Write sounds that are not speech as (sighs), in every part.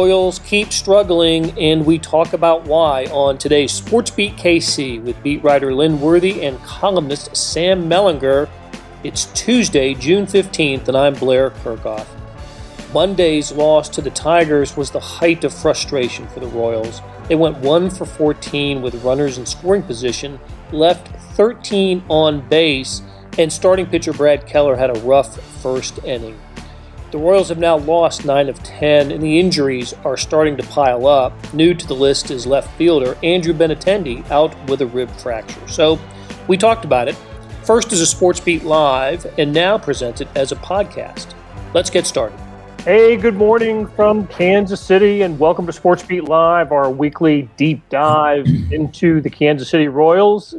Royals keep struggling, and we talk about why on today's Sports Beat KC with beat writer Lynn Worthy and columnist Sam Mellinger. It's Tuesday, June 15th, and I'm Blair Kerkhoff. Monday's loss to the Tigers was the height of frustration for the Royals. They went 1 for 14 with runners in scoring position, left 13 on base, and starting pitcher Brad Keller had a rough first inning. The Royals have now lost 9 of 10, and the injuries are starting to pile up. New to the list is left fielder Andrew Benintendi out with a rib fracture. So we talked about it. First as a Sports Beat Live, and now presented as a podcast. Let's get started. Hey, good morning from Kansas City, and welcome to Sports Beat Live, our weekly deep dive (clears throat) into the Kansas City Royals,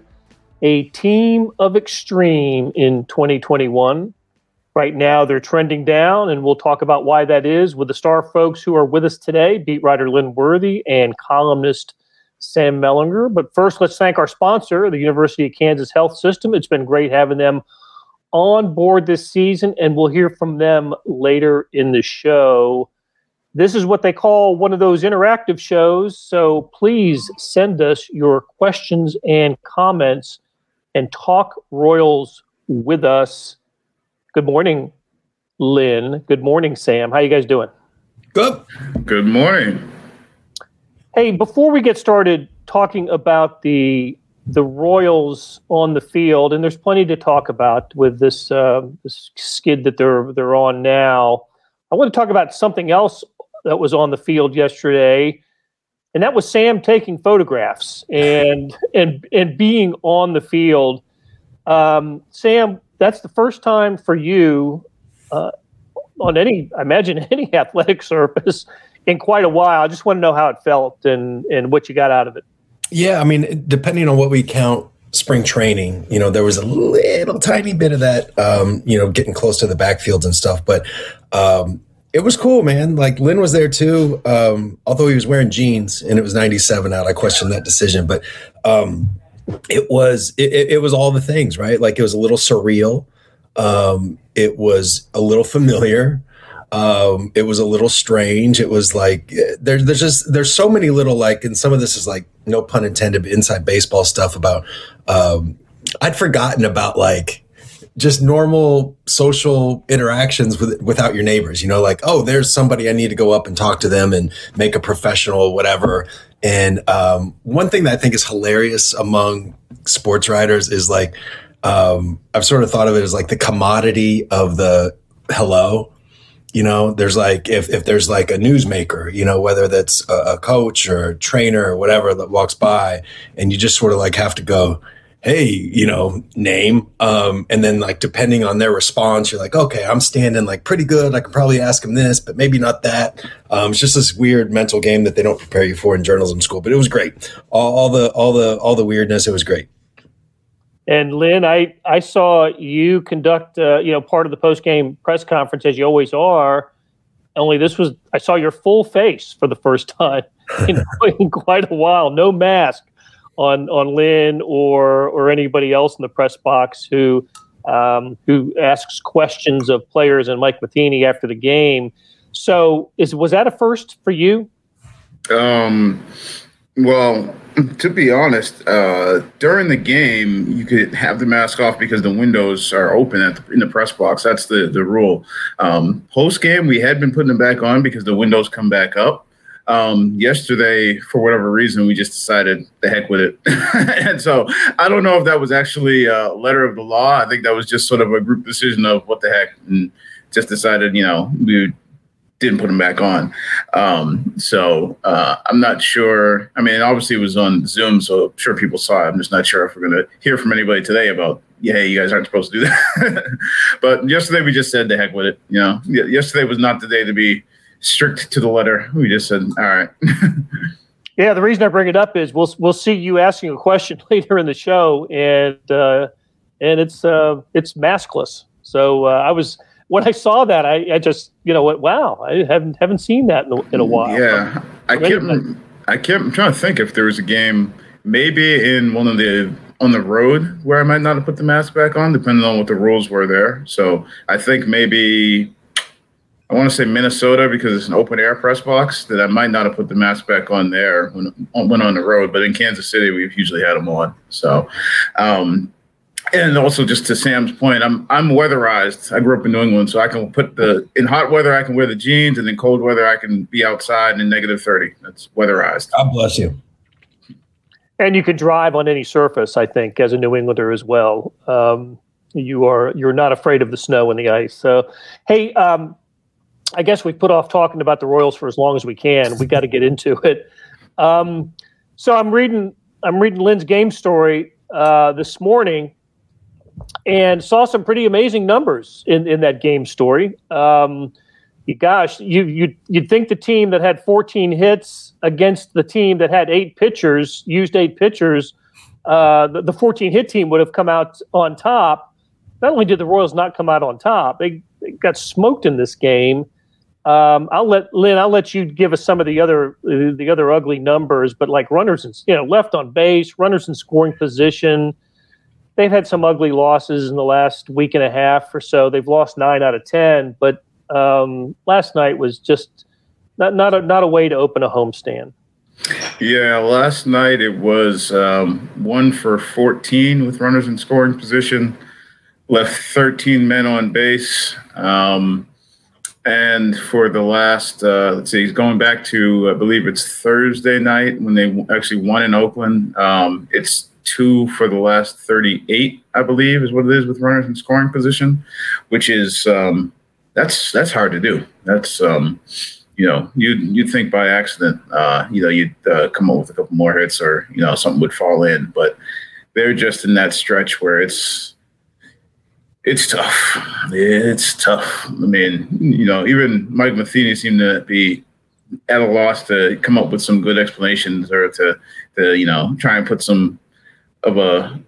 a team of extreme in 2021. Right now, they're trending down, and we'll talk about why that is with the star folks who are with us today beat writer Lynn Worthy and columnist Sam Mellinger. But first, let's thank our sponsor, the University of Kansas Health System. It's been great having them on board this season, and we'll hear from them later in the show. This is what they call one of those interactive shows, so please send us your questions and comments and talk Royals with us Good morning, Lynn. Good morning, Sam. How you guys doing? Good. Good morning. Hey, before we get started talking about the the Royals on the field, and there's plenty to talk about with this, uh, this skid that they're they're on now. I want to talk about something else that was on the field yesterday, and that was Sam taking photographs and and and being on the field. Um, Sam, that's the first time for you uh, on any, I imagine, (laughs) any athletic surface in quite a while. I just want to know how it felt and and what you got out of it. Yeah, I mean, depending on what we count spring training, you know, there was a little tiny bit of that, um, you know, getting close to the backfields and stuff, but um, it was cool, man. Like Lynn was there too, um, although he was wearing jeans and it was 97 out. I questioned that decision, but um, it was it, it, was all the things right? Like it was a little surreal. Um it was a little familiar. Um it was a little strange. It was like there, there's just there's so many little like and some of this is like no pun intended inside baseball stuff about um i'd forgotten about like just normal social interactions with without your neighbors you know like oh there's somebody i need to go up and talk to them and make a professional whatever and um, one thing that I think is hilarious among sports writers is like, um, I've sort of thought of it as like the commodity of the hello. You know, there's like, if, if there's like a newsmaker, you know, whether that's a, a coach or a trainer or whatever that walks by, and you just sort of like have to go, hey, you know, name. Um, and then like depending on their response, you're like, okay, I'm standing like pretty good. I can probably ask them this, but maybe not that. Um, it's just this weird mental game that they don't prepare you for in journalism school. But it was great. All, all the all the all the weirdness. It was great. And Lynn, I I saw you conduct uh, you know part of the post game press conference as you always are. Only this was I saw your full face for the first (laughs) time in, in quite a while. No mask on on Lynn or or anybody else in the press box who um, who asks questions of players and Mike Matheny after the game. So, is was that a first for you? Um, well, to be honest, uh, during the game, you could have the mask off because the windows are open the, in the press box. That's the the rule. Um, Post game, we had been putting them back on because the windows come back up. Um, yesterday, for whatever reason, we just decided the heck with it. (laughs) and so I don't know if that was actually a letter of the law. I think that was just sort of a group decision of what the heck, and just decided, you know, we didn't put them back on. Um, so uh, I'm not sure. I mean, obviously it was on Zoom, so I'm sure people saw it. I'm just not sure if we're going to hear from anybody today about, yeah, you guys aren't supposed to do that. (laughs) but yesterday we just said the heck with it. You know, yesterday was not the day to be strict to the letter. We just said, all right. (laughs) yeah, the reason I bring it up is we'll we'll see you asking a question (laughs) later in the show, and uh, and it's uh, it's maskless. So uh, I was when I saw that, I, I just you know went, wow, I haven't haven't seen that in a, in a while. Yeah, I kept I kept I'm trying to think if there was a game maybe in one of the on the road where I might not have put the mask back on, depending on what the rules were there. So I think maybe I want to say Minnesota because it's an open air press box that I might not have put the mask back on there when went on the road, but in Kansas City we've usually had them on. So, um, and also just to Sam's point, I'm I'm weatherized. I grew up in New England, so I can put the in hot weather I can wear the jeans, and in cold weather I can be outside in negative thirty. That's weatherized. God bless you. And you can drive on any surface, I think, as a New Englander as well. Um, you are you're not afraid of the snow and the ice. So, hey, um, I guess we put off talking about the Royals for as long as we can. We got to get into it. Um, so I'm reading I'm reading Lynn's game story uh, this morning, and saw some pretty amazing numbers in, in that game story. Um, gosh, you you you'd think the team that had 14 hits against the team that had eight pitchers used eight pitchers, uh, the, the 14 hit team would have come out on top. Not only did the Royals not come out on top, they, they got smoked in this game. Um, I'll let Lynn. I'll let you give us some of the other the other ugly numbers, but like runners and you know left on base, runners in scoring position. They've had some ugly losses in the last week and a half or so. They've lost nine out of ten, but um, last night was just not not a, not a way to open a homestand. Yeah, last night it was um, one for fourteen with runners in scoring position. Left thirteen men on base. Um, and for the last, uh, let's see, he's going back to, I believe it's Thursday night when they actually won in Oakland. Um, it's two for the last 38, I believe, is what it is with runners in scoring position, which is um, that's that's hard to do. That's um, you know, you you'd think by accident, uh, you know, you'd uh, come up with a couple more hits or you know something would fall in, but they're just in that stretch where it's it's tough. It's tough. I mean, you know, even Mike Matheny seemed to be at a loss to come up with some good explanations or to, to you know, try and put some of a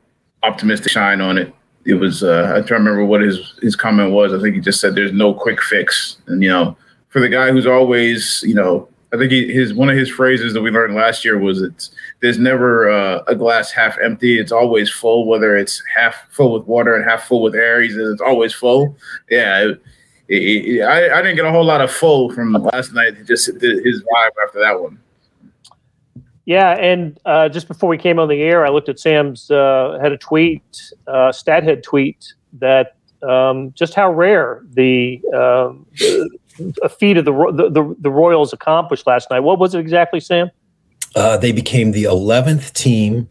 optimistic shine on it. It was uh, I try to remember what his his comment was. I think he just said there's no quick fix, and you know, for the guy who's always you know I think he, his one of his phrases that we learned last year was it's there's never uh, a glass half empty. It's always full, whether it's half full with water and half full with air. He says it's always full. Yeah, it, it, it, I, I didn't get a whole lot of full from last night. Just his vibe after that one. Yeah, and uh, just before we came on the air, I looked at Sam's uh, had a tweet, uh, Stathead tweet that um, just how rare the, um, a feat of the, the the Royals accomplished last night. What was it exactly, Sam? Uh, they became the 11th team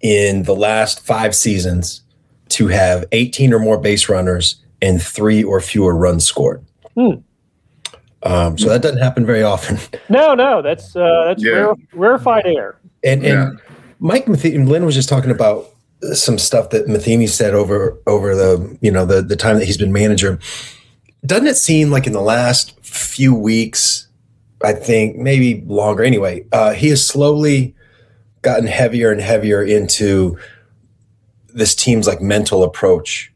in the last five seasons to have 18 or more base runners and three or fewer runs scored. Hmm. Um, so that doesn't happen very often. (laughs) No, no, that's uh, that's yeah. rare, rarefied air. And and yeah. Mike Matheny, Lynn was just talking about some stuff that Matheny said over over the you know the the time that he's been manager doesn't it seem like in the last few weeks, I think maybe longer anyway, uh, he has slowly gotten heavier and heavier into this team's like mental approach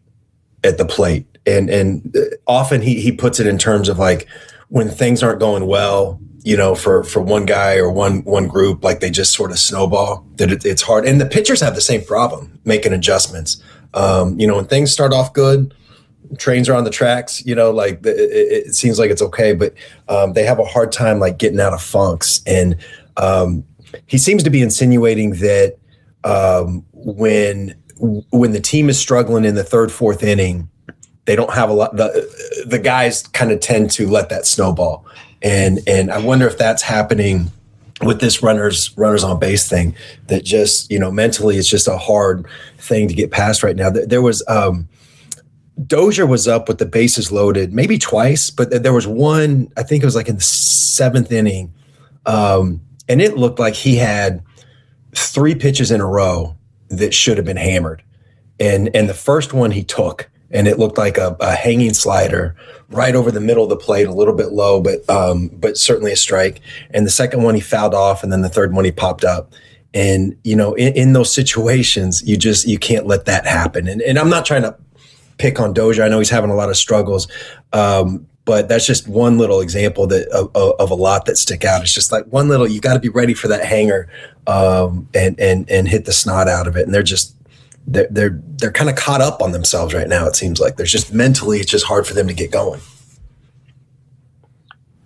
at the plate. And and uh, often he he puts it in terms of like when things aren't going well, you know, for for one guy or one one group, like they just sort of snowball. That it, it's hard, and the pitchers have the same problem making adjustments. Um, you know, when things start off good, trains are on the tracks, you know, like it, it seems like it's okay, but um, they have a hard time like getting out of funks. And um, he seems to be insinuating that um, when when the team is struggling in the third, fourth inning, they don't have a lot. The the guys kind of tend to let that snowball, and and I wonder if that's happening with this runners runners on base thing. That just you know mentally, it's just a hard thing to get past right now. There, there was. Um, Dozier was up with the bases loaded maybe twice, but there was one, I think it was like in the seventh inning. Um, and it looked like he had three pitches in a row that should have been hammered. And, and the first one he took, and it looked like a, a hanging slider right over the middle of the plate, a little bit low, but, um, but certainly a strike. And the second one he fouled off, and then the third one he popped up. And, you know, in, in those situations, you just, you can't let that happen. And, and I'm not trying to pick on Dozier. I know he's having a lot of struggles, um, but that's just one little example that of, of, a lot that stick out. It's just like one little. You got to be ready for that hanger um, and and and hit the snot out of it. And they're just they're they're they're kind of caught up on themselves right now. It seems like there's just mentally, it's just hard for them to get going.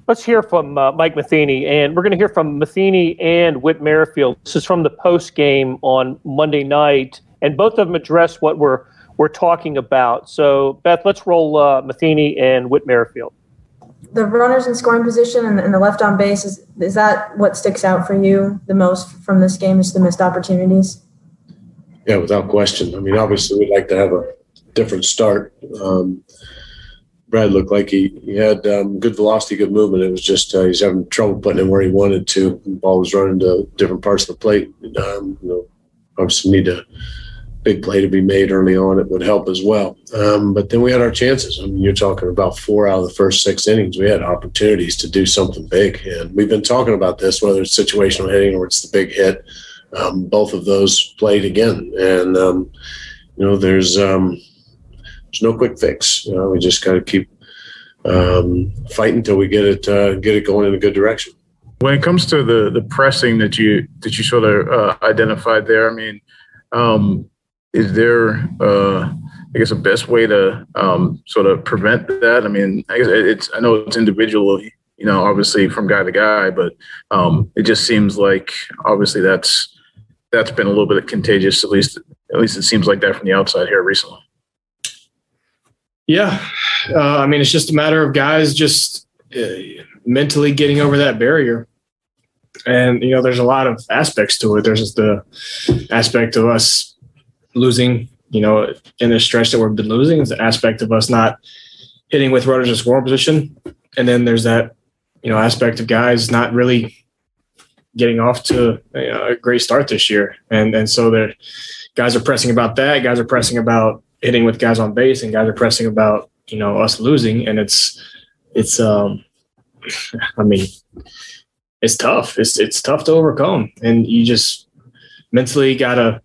Let's hear from uh, Mike Matheny, and we're going to hear from Matheny and Whit Merrifield. This is from the post game on Monday night, and both of them address what we're we're talking about. So, Beth, let's roll uh, Matheny and Whit Merrifield. The runners in scoring position and, and the left on base is is that what sticks out for you the most from this game? Is the missed opportunities? Yeah, without question. I mean, obviously, we'd like to have a different start. Um, Brad looked like he, he had um, good velocity, good movement. It was just uh, he's having trouble putting it where he wanted to. The ball was running to different parts of the plate. Um, you know, obviously need a big play to be made early on. It would help as well. Um, but then we had our chances. I mean, you're talking about four out of the first six innings. We had opportunities to do something big, and we've been talking about this, whether it's situational hitting or it's the big hit. Um, both of those played again, and um, you know, there's um, there's no quick fix. You know, we just got to keep um, fighting until we get it uh, get it going in a good direction. When it comes to the the pressing that you that you sort of uh, identified there, I mean, um, is there uh, I guess a best way to um, sort of prevent that? I mean, I guess it's I know it's individually, you know, obviously from guy to guy, but um, it just seems like obviously that's that's been a little bit contagious. At least at least it seems like that from the outside here recently. Yeah, uh, I mean, it's just a matter of guys just uh, mentally getting over that barrier. And you know, there's a lot of aspects to it. There's the aspect of us losing, you know, in the stretch that we've been losing. is the aspect of us not hitting with runners in scoring position, and then there's that, you know, aspect of guys not really getting off to a great start this year. And and so the guys are pressing about that. Guys are pressing about hitting with guys on base and guys are pressing about you know us losing and it's it's um (laughs) i mean it's tough it's it's tough to overcome and you just mentally gotta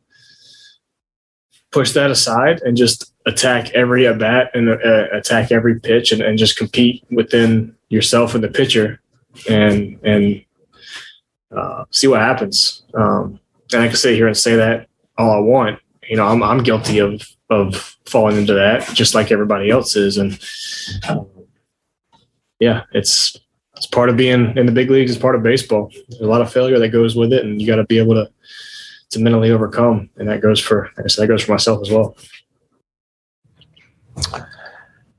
push that aside and just attack every at bat and uh, attack every pitch and, and just compete within yourself and the pitcher and and uh, see what happens. Um, and i can sit here and say that all i want. You know i'm, I'm guilty of of falling into that just like everybody else is. And um, yeah it's it's part of being in the big leagues it's part of baseball. There's a lot of failure that goes with it and you got to be able to to mentally overcome and that goes for I guess that goes for myself as well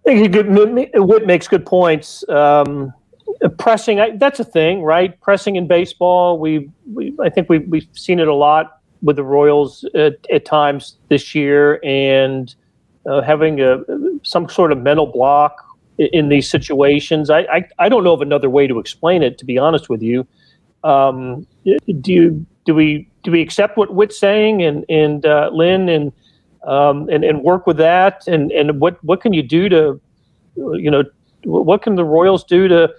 I think good, Whit makes good points. Um, pressing, I, that's a thing, right? Pressing in baseball, we, we I think we, we've seen it a lot with the Royals at, at times this year, and uh, having a some sort of mental block in, in these situations. I, I, I don't know of another way to explain it. To be honest with you, um, do you do we do we accept what Whit's saying and and uh, Lynn and um, and and work with that and and what what can you do to you know what can the Royals do to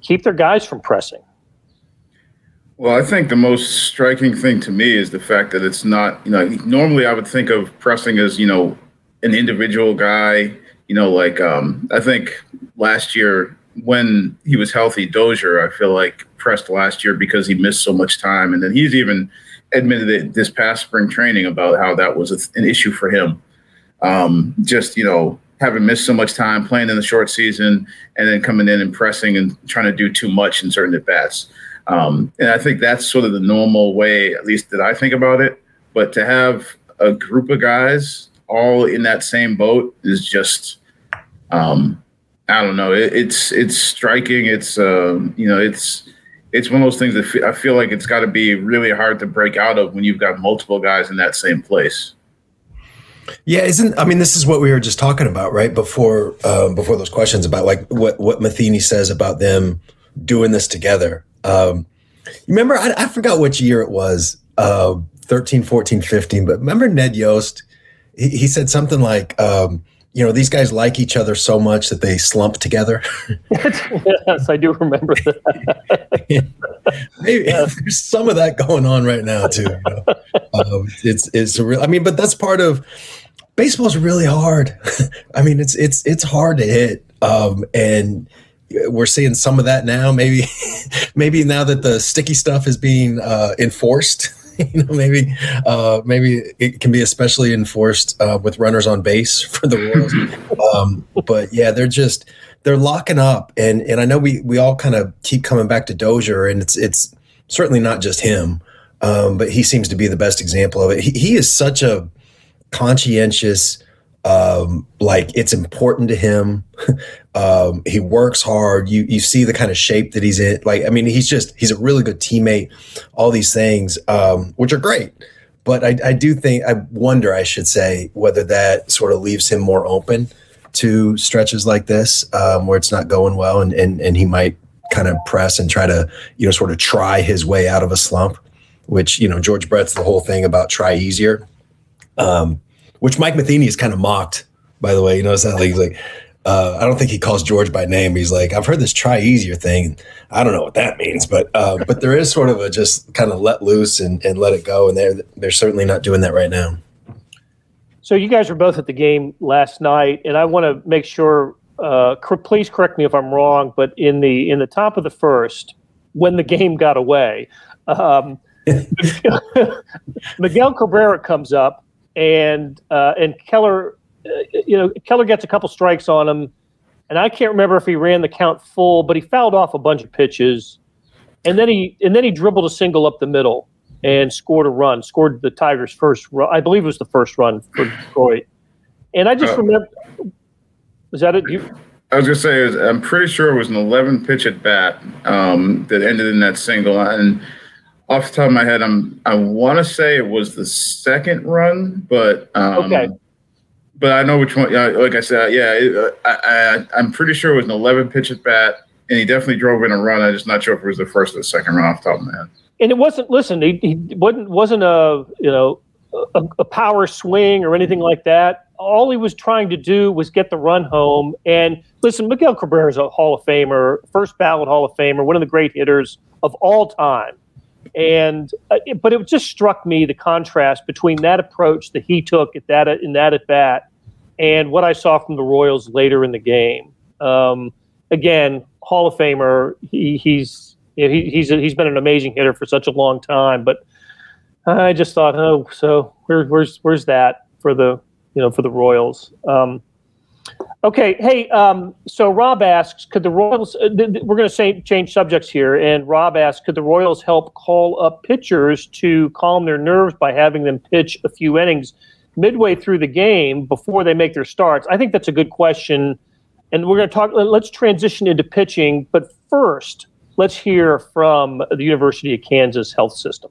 keep their guys from pressing? Well, I think the most striking thing to me is the fact that it's not, you know, normally I would think of pressing as, you know, an individual guy, you know, like um, I think last year when he was healthy, Dozier, I feel like pressed last year because he missed so much time. And then he's even admitted it this past spring training about how that was an issue for him. Um, just, you know, having missed so much time playing in the short season and then coming in and pressing and trying to do too much in certain at bats. Um, and I think that's sort of the normal way, at least that I think about it. But to have a group of guys all in that same boat is just, um, I don't know. It, it's it's striking. It's um, you know, it's it's one of those things that f- I feel like it's got to be really hard to break out of when you've got multiple guys in that same place. Yeah, isn't I mean this is what we were just talking about right before um, before those questions about like what what Matheny says about them doing this together. Um, remember, I, I, forgot which year it was, uh, 13, 14, 15, but remember Ned Yost? He, he said something like, um, you know, these guys like each other so much that they slump together. (laughs) yes, I do remember that. (laughs) Maybe yeah. (laughs) there's some of that going on right now too. You know? um, it's it's a real. I mean, but that's part of baseball's really hard. I mean, it's it's it's hard to hit, um, and we're seeing some of that now. Maybe, maybe now that the sticky stuff is being uh, enforced, (laughs) you know, maybe uh, maybe it can be especially enforced uh, with runners on base (laughs) for the Royals. um, but yeah, they're just they're locking up, and and I know we we all kind of keep coming back to Dozier, and it's it's certainly not just him, um, but he seems to be the best example of it. He, he is such a conscientious um, like it's important to him. (laughs) um, he works hard. You you see the kind of shape that he's in. Like I mean, he's just he's a really good teammate. All these things, um, which are great. But I, I do think I wonder I should say whether that sort of leaves him more open to stretches like this um, where it's not going well, and and and he might kind of press and try to you know sort of try his way out of a slump. Which you know George Brett's the whole thing about try easier. Um, which Mike Matheny is kind of mocked, by the way. You notice that? Like, he's like, uh, I don't think he calls George by name. He's like, I've heard this try easier thing. I don't know what that means, but uh, but there is sort of a just kind of let loose and, and let it go, and they're they're certainly not doing that right now. So you guys were both at the game last night, and I want to make sure. Uh, please correct me if I'm wrong, but in the in the top of the first, when the game got away, um, (laughs) Miguel Cabrera comes up and uh, and Keller, uh, you know, Keller gets a couple strikes on him, and I can't remember if he ran the count full, but he fouled off a bunch of pitches, and then he and then he dribbled a single up the middle and scored a run, scored the Tigers' first run. I believe it was the first run for Detroit, and I just uh, remember. Was that it? You, I was gonna say, was, I'm pretty sure it was an 11 pitch at bat um, that ended in that single, and off the top of my head, I'm I want to say it was the second run, but um, okay. But I know which one. like I said, yeah, it, I, I, am pretty sure it was an 11 pitch at bat, and he definitely drove in a run. I'm just not sure if it was the first or the second run off the top of my head. And it wasn't. Listen, he, he wasn't wasn't a you know a, a power swing or anything like that. All he was trying to do was get the run home. And listen, Miguel Cabrera is a Hall of Famer, first ballot Hall of Famer, one of the great hitters of all time. And uh, but it just struck me the contrast between that approach that he took at that in that at bat and what I saw from the Royals later in the game. Um, again, Hall of Famer. He, he's you know, he, he's a, he's been an amazing hitter for such a long time. But I just thought, oh, so where, where's where's that for the you know for the Royals? Um, Okay, hey, um, so Rob asks, could the Royals? Uh, th- th- we're going to change subjects here, and Rob asks, could the Royals help call up pitchers to calm their nerves by having them pitch a few innings midway through the game before they make their starts? I think that's a good question, and we're going to talk. Let's transition into pitching, but first, let's hear from the University of Kansas Health System.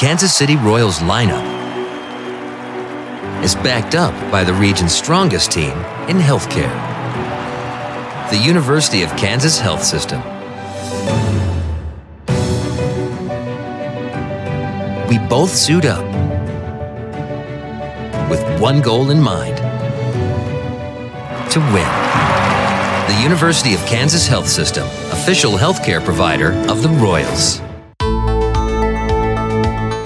Kansas City Royals lineup is backed up by the region's strongest team in healthcare. The University of Kansas Health System. We both suit up with one goal in mind to win. The University of Kansas Health System, official healthcare provider of the Royals.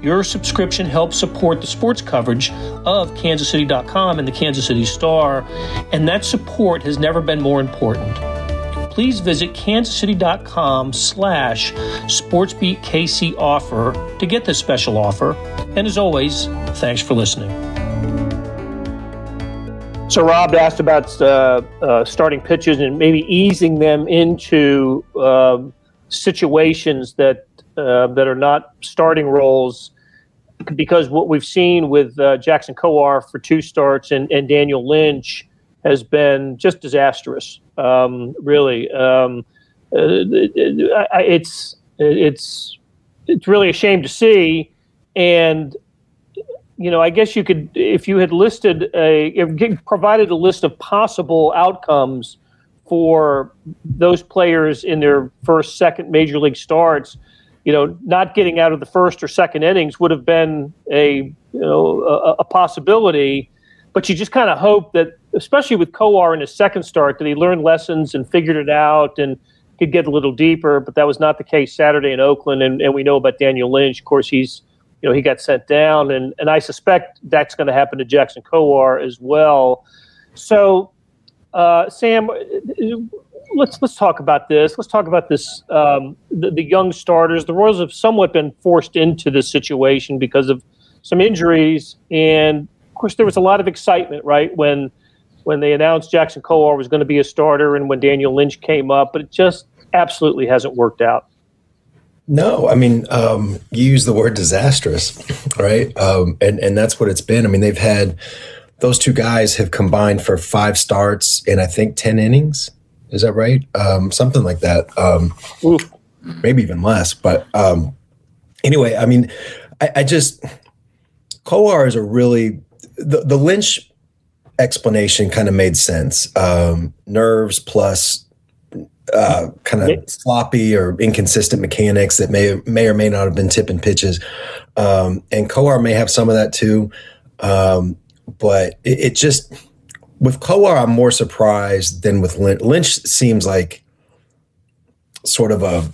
Your subscription helps support the sports coverage of kansascity.com and the Kansas City Star, and that support has never been more important. Please visit kansascity.com slash sportsbeatkc offer to get this special offer. And as always, thanks for listening. So Rob asked about uh, uh, starting pitches and maybe easing them into uh, situations that uh, that are not starting roles because what we've seen with uh, Jackson Kowar for two starts and, and Daniel Lynch has been just disastrous. Um, really, um, uh, it's it's it's really a shame to see, and you know, I guess you could if you had listed a provided a list of possible outcomes for those players in their first, second major league starts you know, not getting out of the first or second innings would have been a you know a, a possibility. But you just kind of hope that, especially with Kowar in his second start, that he learned lessons and figured it out and could get a little deeper. But that was not the case Saturday in Oakland, and, and we know about Daniel Lynch. Of course, he's you know he got sent down, and and I suspect that's going to happen to Jackson Kowar as well. So, uh, Sam, let's let's talk about this. Let's talk about this. Um, the, the, young starters. The Royals have somewhat been forced into this situation because of some injuries, and of course, there was a lot of excitement, right, when when they announced Jackson Kowar was going to be a starter, and when Daniel Lynch came up, but it just absolutely hasn't worked out. No, I mean, um, you use the word disastrous, right? Um, and and that's what it's been. I mean, they've had those two guys have combined for five starts and I think ten innings is that right? Um, something like that. Um, maybe even less. But um, anyway, I mean, I, I just Kowar is a really the, the Lynch explanation kind of made sense. Um, nerves plus uh, kind of sloppy or inconsistent mechanics that may may or may not have been tipping pitches. Um, and Kowar may have some of that too. Um, but it, it, just with Kowar, I'm more surprised than with Lynch. Lynch seems like sort of a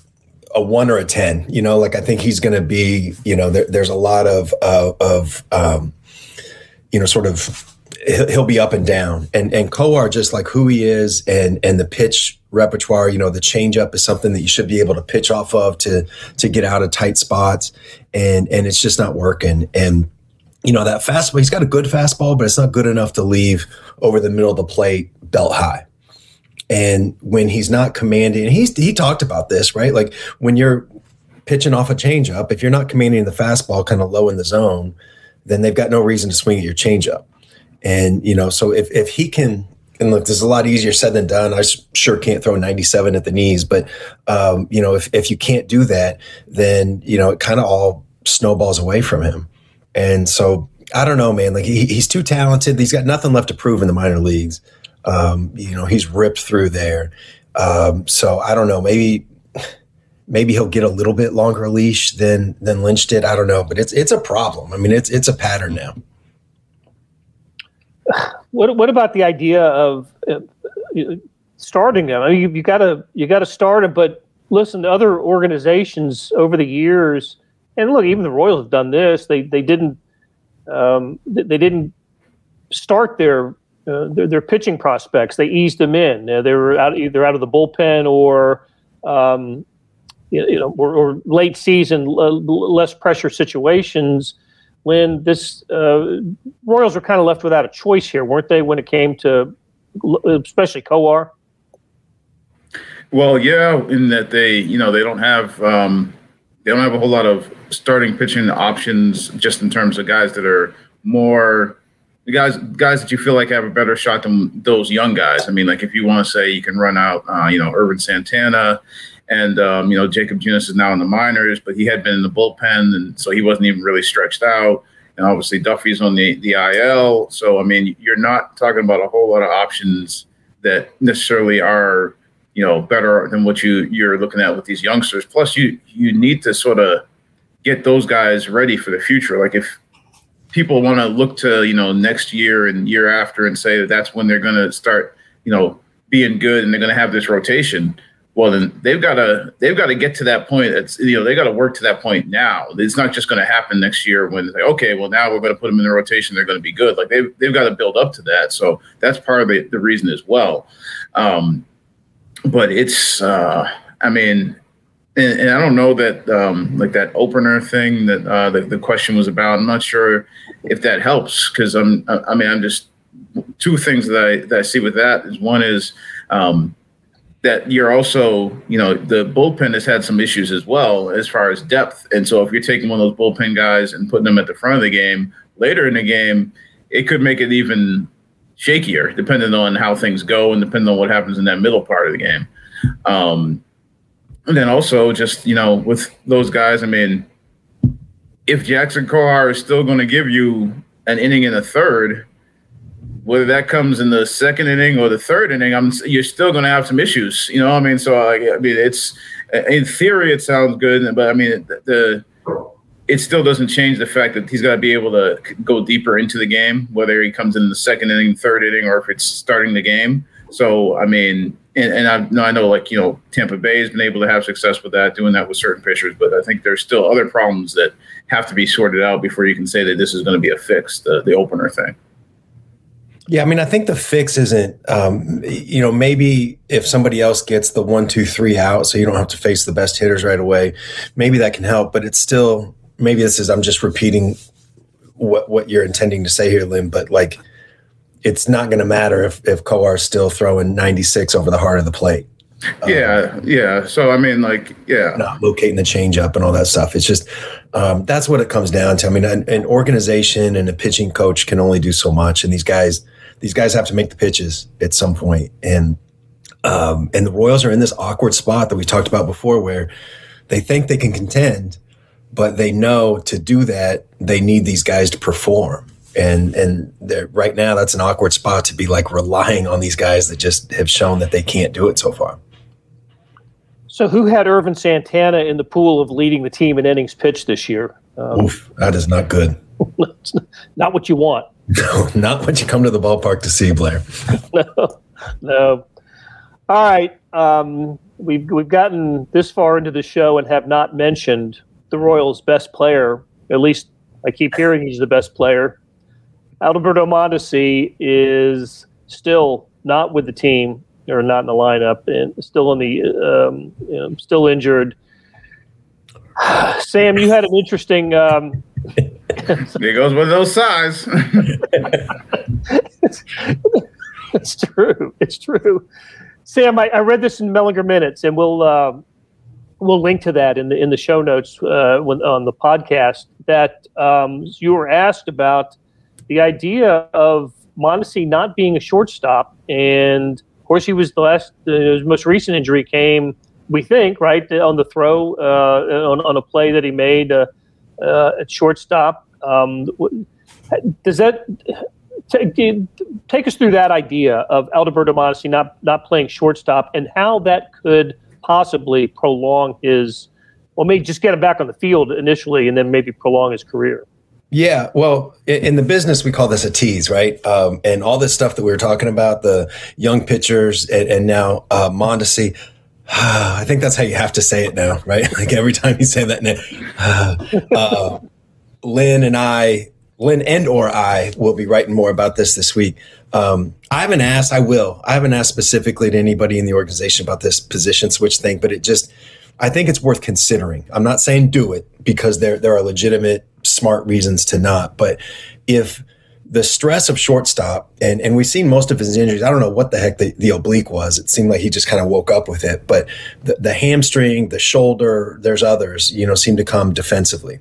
a one or a ten. You know, like I think he's going to be. You know, there, there's a lot of uh, of um, you know, sort of he'll be up and down. And and Kowar just like who he is and and the pitch repertoire. You know, the changeup is something that you should be able to pitch off of to to get out of tight spots. And and it's just not working. And you know, that fastball, he's got a good fastball, but it's not good enough to leave over the middle of the plate belt high. And when he's not commanding, he's he talked about this, right? Like when you're pitching off a changeup, if you're not commanding the fastball kind of low in the zone, then they've got no reason to swing at your changeup. And you know, so if if he can, and look, this is a lot easier said than done. I sure can't throw 97 at the knees, but um, you know, if if you can't do that, then you know it kind of all snowballs away from him. And so I don't know, man. Like he, he's too talented. He's got nothing left to prove in the minor leagues. Um, you know, he's ripped through there. Um, so I don't know. Maybe maybe he'll get a little bit longer leash than than Lynch did. I don't know, but it's it's a problem. I mean, it's it's a pattern now. What what about the idea of uh, starting him? I mean, you, you gotta you gotta start him, but listen to other organizations over the years and look, even the Royals have done this. They they didn't um, they didn't start their, uh, their, their pitching prospects. They eased them in. Uh, they were out, either out of the bullpen or um, you know or, or late season less pressure situations. When this uh, Royals were kind of left without a choice here, weren't they? When it came to especially Kowar. Well, yeah, in that they you know they don't have. Um, they don't have a whole lot of starting pitching options just in terms of guys that are more guys guys that you feel like have a better shot than those young guys. I mean, like if you want to say you can run out, uh, you know, Ervin Santana, and um, you know Jacob Junis is now in the minors, but he had been in the bullpen, and so he wasn't even really stretched out. And obviously Duffy's on the the IL, so I mean you're not talking about a whole lot of options that necessarily are you know better than what you you're looking at with these youngsters. Plus, you you need to sort of get those guys ready for the future. Like if people want to look to you know next year and year after and say that that's when they're going to start you know being good and they're going to have this rotation well then they've got to they've got to get to that point. It's you know they got to work to that point now. It's not just going to happen next year when they okay well now we're going to put them in the rotation. They're going to be good. Like they've, they've got to build up to that. So that's part of the, the reason as well. Um, but it's uh, I mean, and, and, I don't know that um, like that opener thing that uh, the, the question was about. I'm not sure if that helps because I'm I mean I'm just two things that I that I see with that is one is um, that you're also, you know, the bullpen has had some issues as well as far as depth. And so if you're taking one of those bullpen guys and putting them at the front of the game later in the game, it could make it even shakier depending on how things go and depending on what happens in that middle part of the game. Um, and then also just, you know, with those guys, I mean, if Jackson Kowar is still going to give you an inning in the third, whether that comes in the second inning or the third inning, I'm you're still going to have some issues. You know, I mean, so I, I mean, it's in theory it sounds good, but I mean the it still doesn't change the fact that he's got to be able to go deeper into the game, whether he comes in the second inning, third inning, or if it's starting the game. So I mean, and, and I, I know like you know Tampa Bay has been able to have success with that, doing that with certain pitchers, but I think there's still other problems that have to be sorted out before you can say that this is going to be a fix, the the opener thing. Yeah, I mean, I think the fix isn't, um, you know, maybe if somebody else gets the one, two, three out, so you don't have to face the best hitters right away, maybe that can help. But it's still, maybe this is, I'm just repeating what what you're intending to say here, Lynn. But like, it's not going to matter if if Kowar is still throwing 96 over the heart of the plate. Yeah, um, yeah. So I mean, like, yeah, not locating the changeup and all that stuff. It's just um, that's what it comes down to. I mean, an, an organization and a pitching coach can only do so much, and these guys these guys have to make the pitches at some point. And um, and the Royals are in this awkward spot that we talked about before, where they think they can contend, but they know to do that they need these guys to perform. And and right now that's an awkward spot to be like relying on these guys that just have shown that they can't do it so far. So, who had Ervin Santana in the pool of leading the team in innings pitched this year? Um, Oof, that is not good. (laughs) not what you want. (laughs) No, not what you come to the ballpark to see, Blair. (laughs) no, no. All right, um, we've we've gotten this far into the show and have not mentioned the Royals' best player. At least I keep hearing he's the best player. Alberto Mondesi is still not with the team or not in the lineup and still in the um, you know, still injured. (sighs) Sam, you had an interesting um, (laughs) there goes with those sighs. (laughs) it's, true. It's true. Sam, I, I, read this in Mellinger Minutes, and we'll uh, we'll link to that in the in the show notes uh, when, on the podcast. That um, you were asked about the idea of Mondesi not being a shortstop, and of course, he was the last. Uh, his most recent injury came, we think, right on the throw uh, on, on a play that he made uh, uh, at shortstop. Um, does that take, us through that idea of Alberto Mondesi not not playing shortstop and how that could possibly prolong his, well, maybe just get him back on the field initially and then maybe prolong his career? Yeah, well, in the business, we call this a tease, right? Um, and all this stuff that we were talking about, the young pitchers and, and now uh, Mondesi, (sighs) I think that's how you have to say it now, right? (laughs) Like every time you say that, uh, (sighs) uh, Lynn and I, Lynn and or I will be writing more about this this week. Um, I haven't asked, I will. I haven't asked specifically to anybody in the organization about this position switch thing, but it just, I think it's worth considering. I'm not saying do it because there there are legitimate, smart reasons to not. But if the stress of shortstop, and and we've seen most of his injuries. I don't know what the heck the, the oblique was. It seemed like he just kind of woke up with it. But the, the hamstring, the shoulder, there's others, you know, seem to come defensively.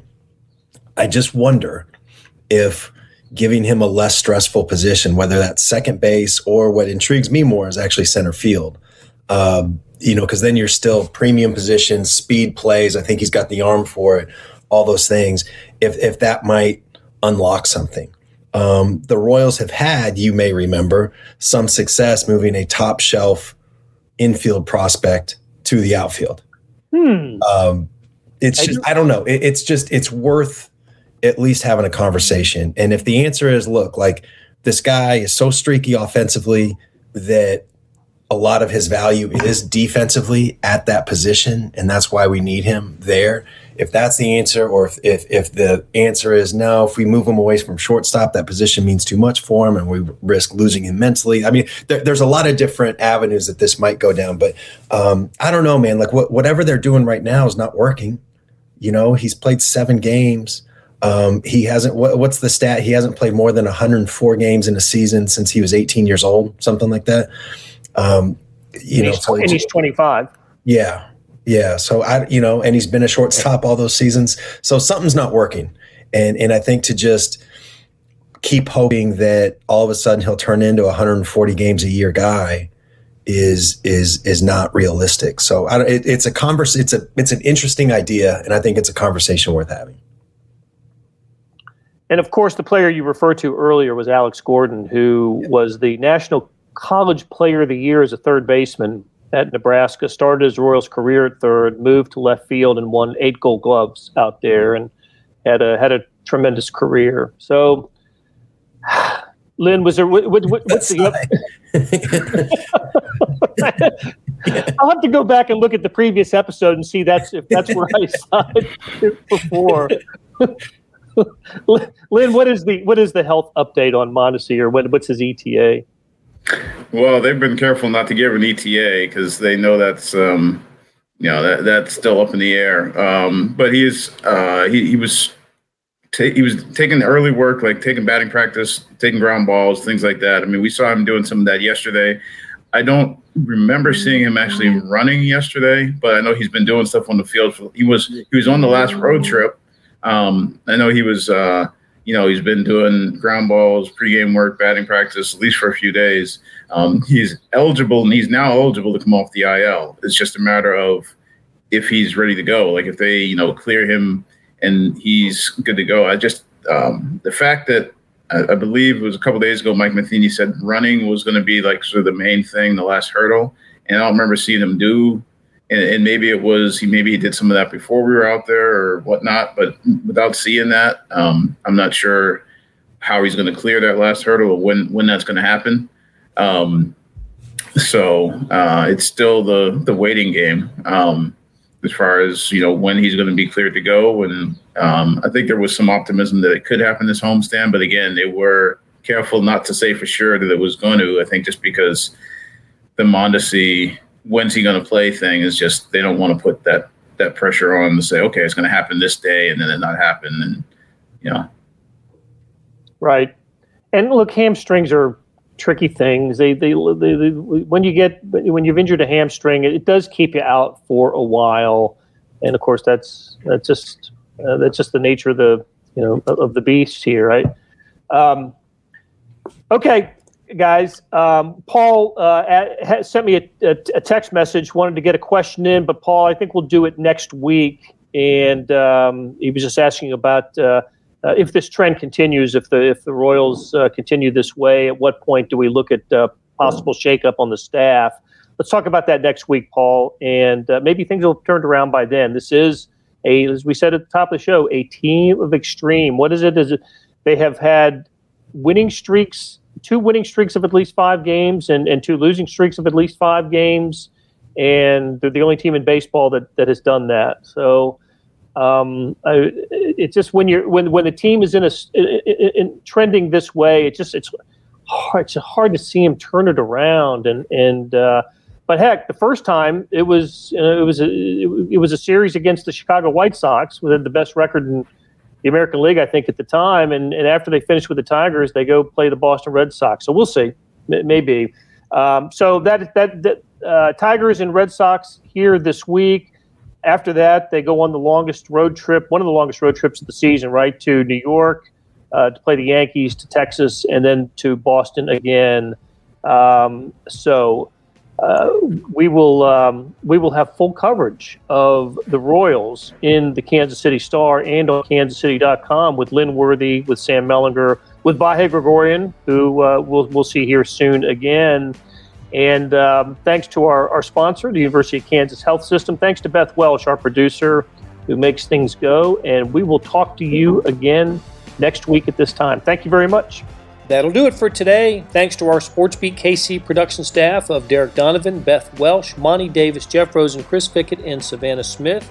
I just wonder if giving him a less stressful position, whether that's second base or what intrigues me more is actually center field. Um, you know, because then you're still premium positions, speed plays. I think he's got the arm for it, all those things. If if that might unlock something. Um, the Royals have had, you may remember, some success moving a top shelf infield prospect to the outfield. Hmm. Um, it's just, I don't know. It, it's just, it's worth at least having a conversation. And if the answer is, look, like this guy is so streaky offensively that a lot of his value is defensively at that position, and that's why we need him there. If that's the answer, or if, if, if the answer is no, if we move him away from shortstop, that position means too much for him, and we risk losing him mentally. I mean, there, there's a lot of different avenues that this might go down, but um, I don't know, man. Like what, whatever they're doing right now is not working. You know, he's played seven games. Um, he hasn't. What, what's the stat? He hasn't played more than 104 games in a season since he was 18 years old, something like that. Um, you and know, he's, so and he's 25. yeah, yeah. So I, you know, and he's been a shortstop all those seasons. So something's not working, and and I think to just keep hoping that all of a sudden he'll turn into a 140 games a year guy is is is not realistic. So I, it, it's a converse. It's a it's an interesting idea, and I think it's a conversation worth having. And of course, the player you referred to earlier was Alex Gordon, who was the National College Player of the Year as a third baseman at Nebraska. Started his Royals career at third, moved to left field, and won eight Gold Gloves out there, and had a had a tremendous career. So, Lynn, was there what, what, what- what's the (laughs) I'll have to go back and look at the previous episode and see that's if that's where I saw it before. (laughs) Lynn, what is the what is the health update on Mondesi or what, what's his ETA? Well, they've been careful not to give an ETA because they know that's um, you know that that's still up in the air. Um, but he is uh, he he was ta- he was taking early work, like taking batting practice, taking ground balls, things like that. I mean, we saw him doing some of that yesterday. I don't remember seeing him actually running yesterday, but I know he's been doing stuff on the field. He was he was on the last road trip. Um, I know he was. Uh, you know, he's been doing ground balls, pregame work, batting practice, at least for a few days. Um, he's eligible, and he's now eligible to come off the IL. It's just a matter of if he's ready to go. Like if they, you know, clear him and he's good to go. I just um, the fact that I, I believe it was a couple days ago, Mike Matheny said running was going to be like sort of the main thing, the last hurdle, and I don't remember seeing him do. And, and maybe it was he maybe he did some of that before we were out there or whatnot, but without seeing that, um, I'm not sure how he's going to clear that last hurdle or when when that's going to happen. Um, so uh, it's still the the waiting game um, as far as you know when he's going to be cleared to go. And um, I think there was some optimism that it could happen this homestand, but again, they were careful not to say for sure that it was going to. I think just because the Mondesi when's he going to play thing is just they don't want to put that that pressure on to say okay it's going to happen this day and then it not happen and you know Right. And look, hamstrings are tricky things. They, they, they, they when you get when you've injured a hamstring, it, it does keep you out for a while. And of course, that's that's just uh, that's just the nature of the you know of, the beast here, right? Um, okay, guys. Um, Paul uh, at, sent me a, a, a text message. Wanted to get a question in, but Paul, I think we'll do it next week. And um, he was just asking about. Uh, uh, if this trend continues, if the if the Royals uh, continue this way, at what point do we look at uh, possible shakeup on the staff? Let's talk about that next week, Paul, and uh, maybe things will have turned around by then. This is a, as we said at the top of the show, a team of extreme. What is it? Is it they have had winning streaks, two winning streaks of at least five games, and, and two losing streaks of at least five games, and they're the only team in baseball that that has done that. So um, I, it's just when you're when when the team is in a in, in trending this way, it just it's hard it's hard to see him turn it around and and uh, but heck, the first time it was uh, it was a it, was a series against the Chicago White Sox, with the best record in the American League, I think, at the time. And and after they finish with the Tigers, they go play the Boston Red Sox. So we'll see, maybe. Um, so that that that uh, Tigers and Red Sox here this week. After that, they go on the longest road trip, one of the longest road trips of the season, right to New York uh, to play the Yankees, to Texas, and then to Boston again. Um, so uh, we will um, we will have full coverage of the Royals in the Kansas City Star and on KansasCity.com with Lynn Worthy, with Sam Mellinger, with Vahe Gregorian, who uh, we'll we'll see here soon again. And um, thanks to our, our sponsor, the University of Kansas Health System. Thanks to Beth Welsh, our producer, who makes things go. And we will talk to you again next week at this time. Thank you very much. That'll do it for today. Thanks to our SportsBeat KC production staff of Derek Donovan, Beth Welsh, Monty Davis, Jeff Rosen, Chris Fickett, and Savannah Smith.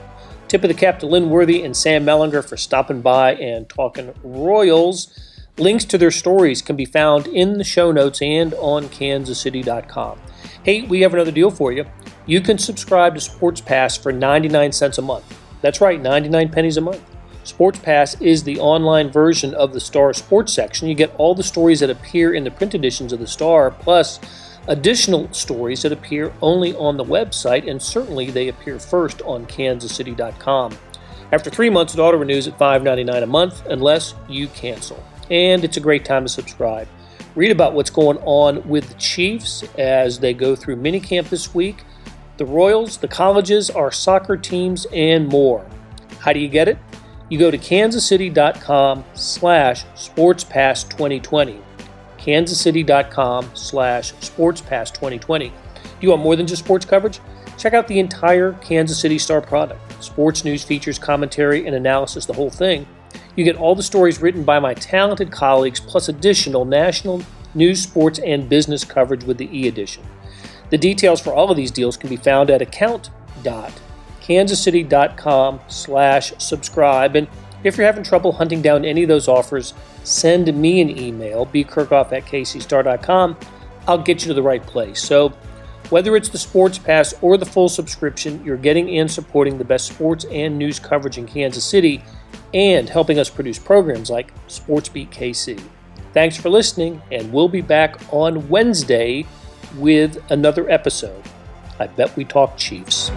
Tip of the cap to Lynn Worthy and Sam Mellinger for stopping by and talking Royals. Links to their stories can be found in the show notes and on kansascity.com. Hey, we have another deal for you. You can subscribe to Sports Pass for 99 cents a month. That's right, 99 pennies a month. Sports Pass is the online version of the Star Sports section. You get all the stories that appear in the print editions of the Star, plus additional stories that appear only on the website, and certainly they appear first on kansascity.com. After three months, it auto renews at $5.99 a month unless you cancel. And it's a great time to subscribe. Read about what's going on with the Chiefs as they go through minicamp this week, the Royals, the colleges, our soccer teams, and more. How do you get it? You go to kansascity.com slash sportspass2020 kansascity.com slash sportspass2020. Do you want more than just sports coverage? Check out the entire Kansas City Star product. Sports news, features, commentary, and analysis, the whole thing. You get all the stories written by my talented colleagues, plus additional national news, sports, and business coverage with the e-edition. The details for all of these deals can be found at account.kansascity.com slash subscribe. And if you're having trouble hunting down any of those offers, send me an email, bkerkhoff at kcstar.com. I'll get you to the right place. So, whether it's the Sports Pass or the full subscription, you're getting and supporting the best sports and news coverage in Kansas City and helping us produce programs like SportsBeat KC. Thanks for listening, and we'll be back on Wednesday with another episode. I bet we talk Chiefs.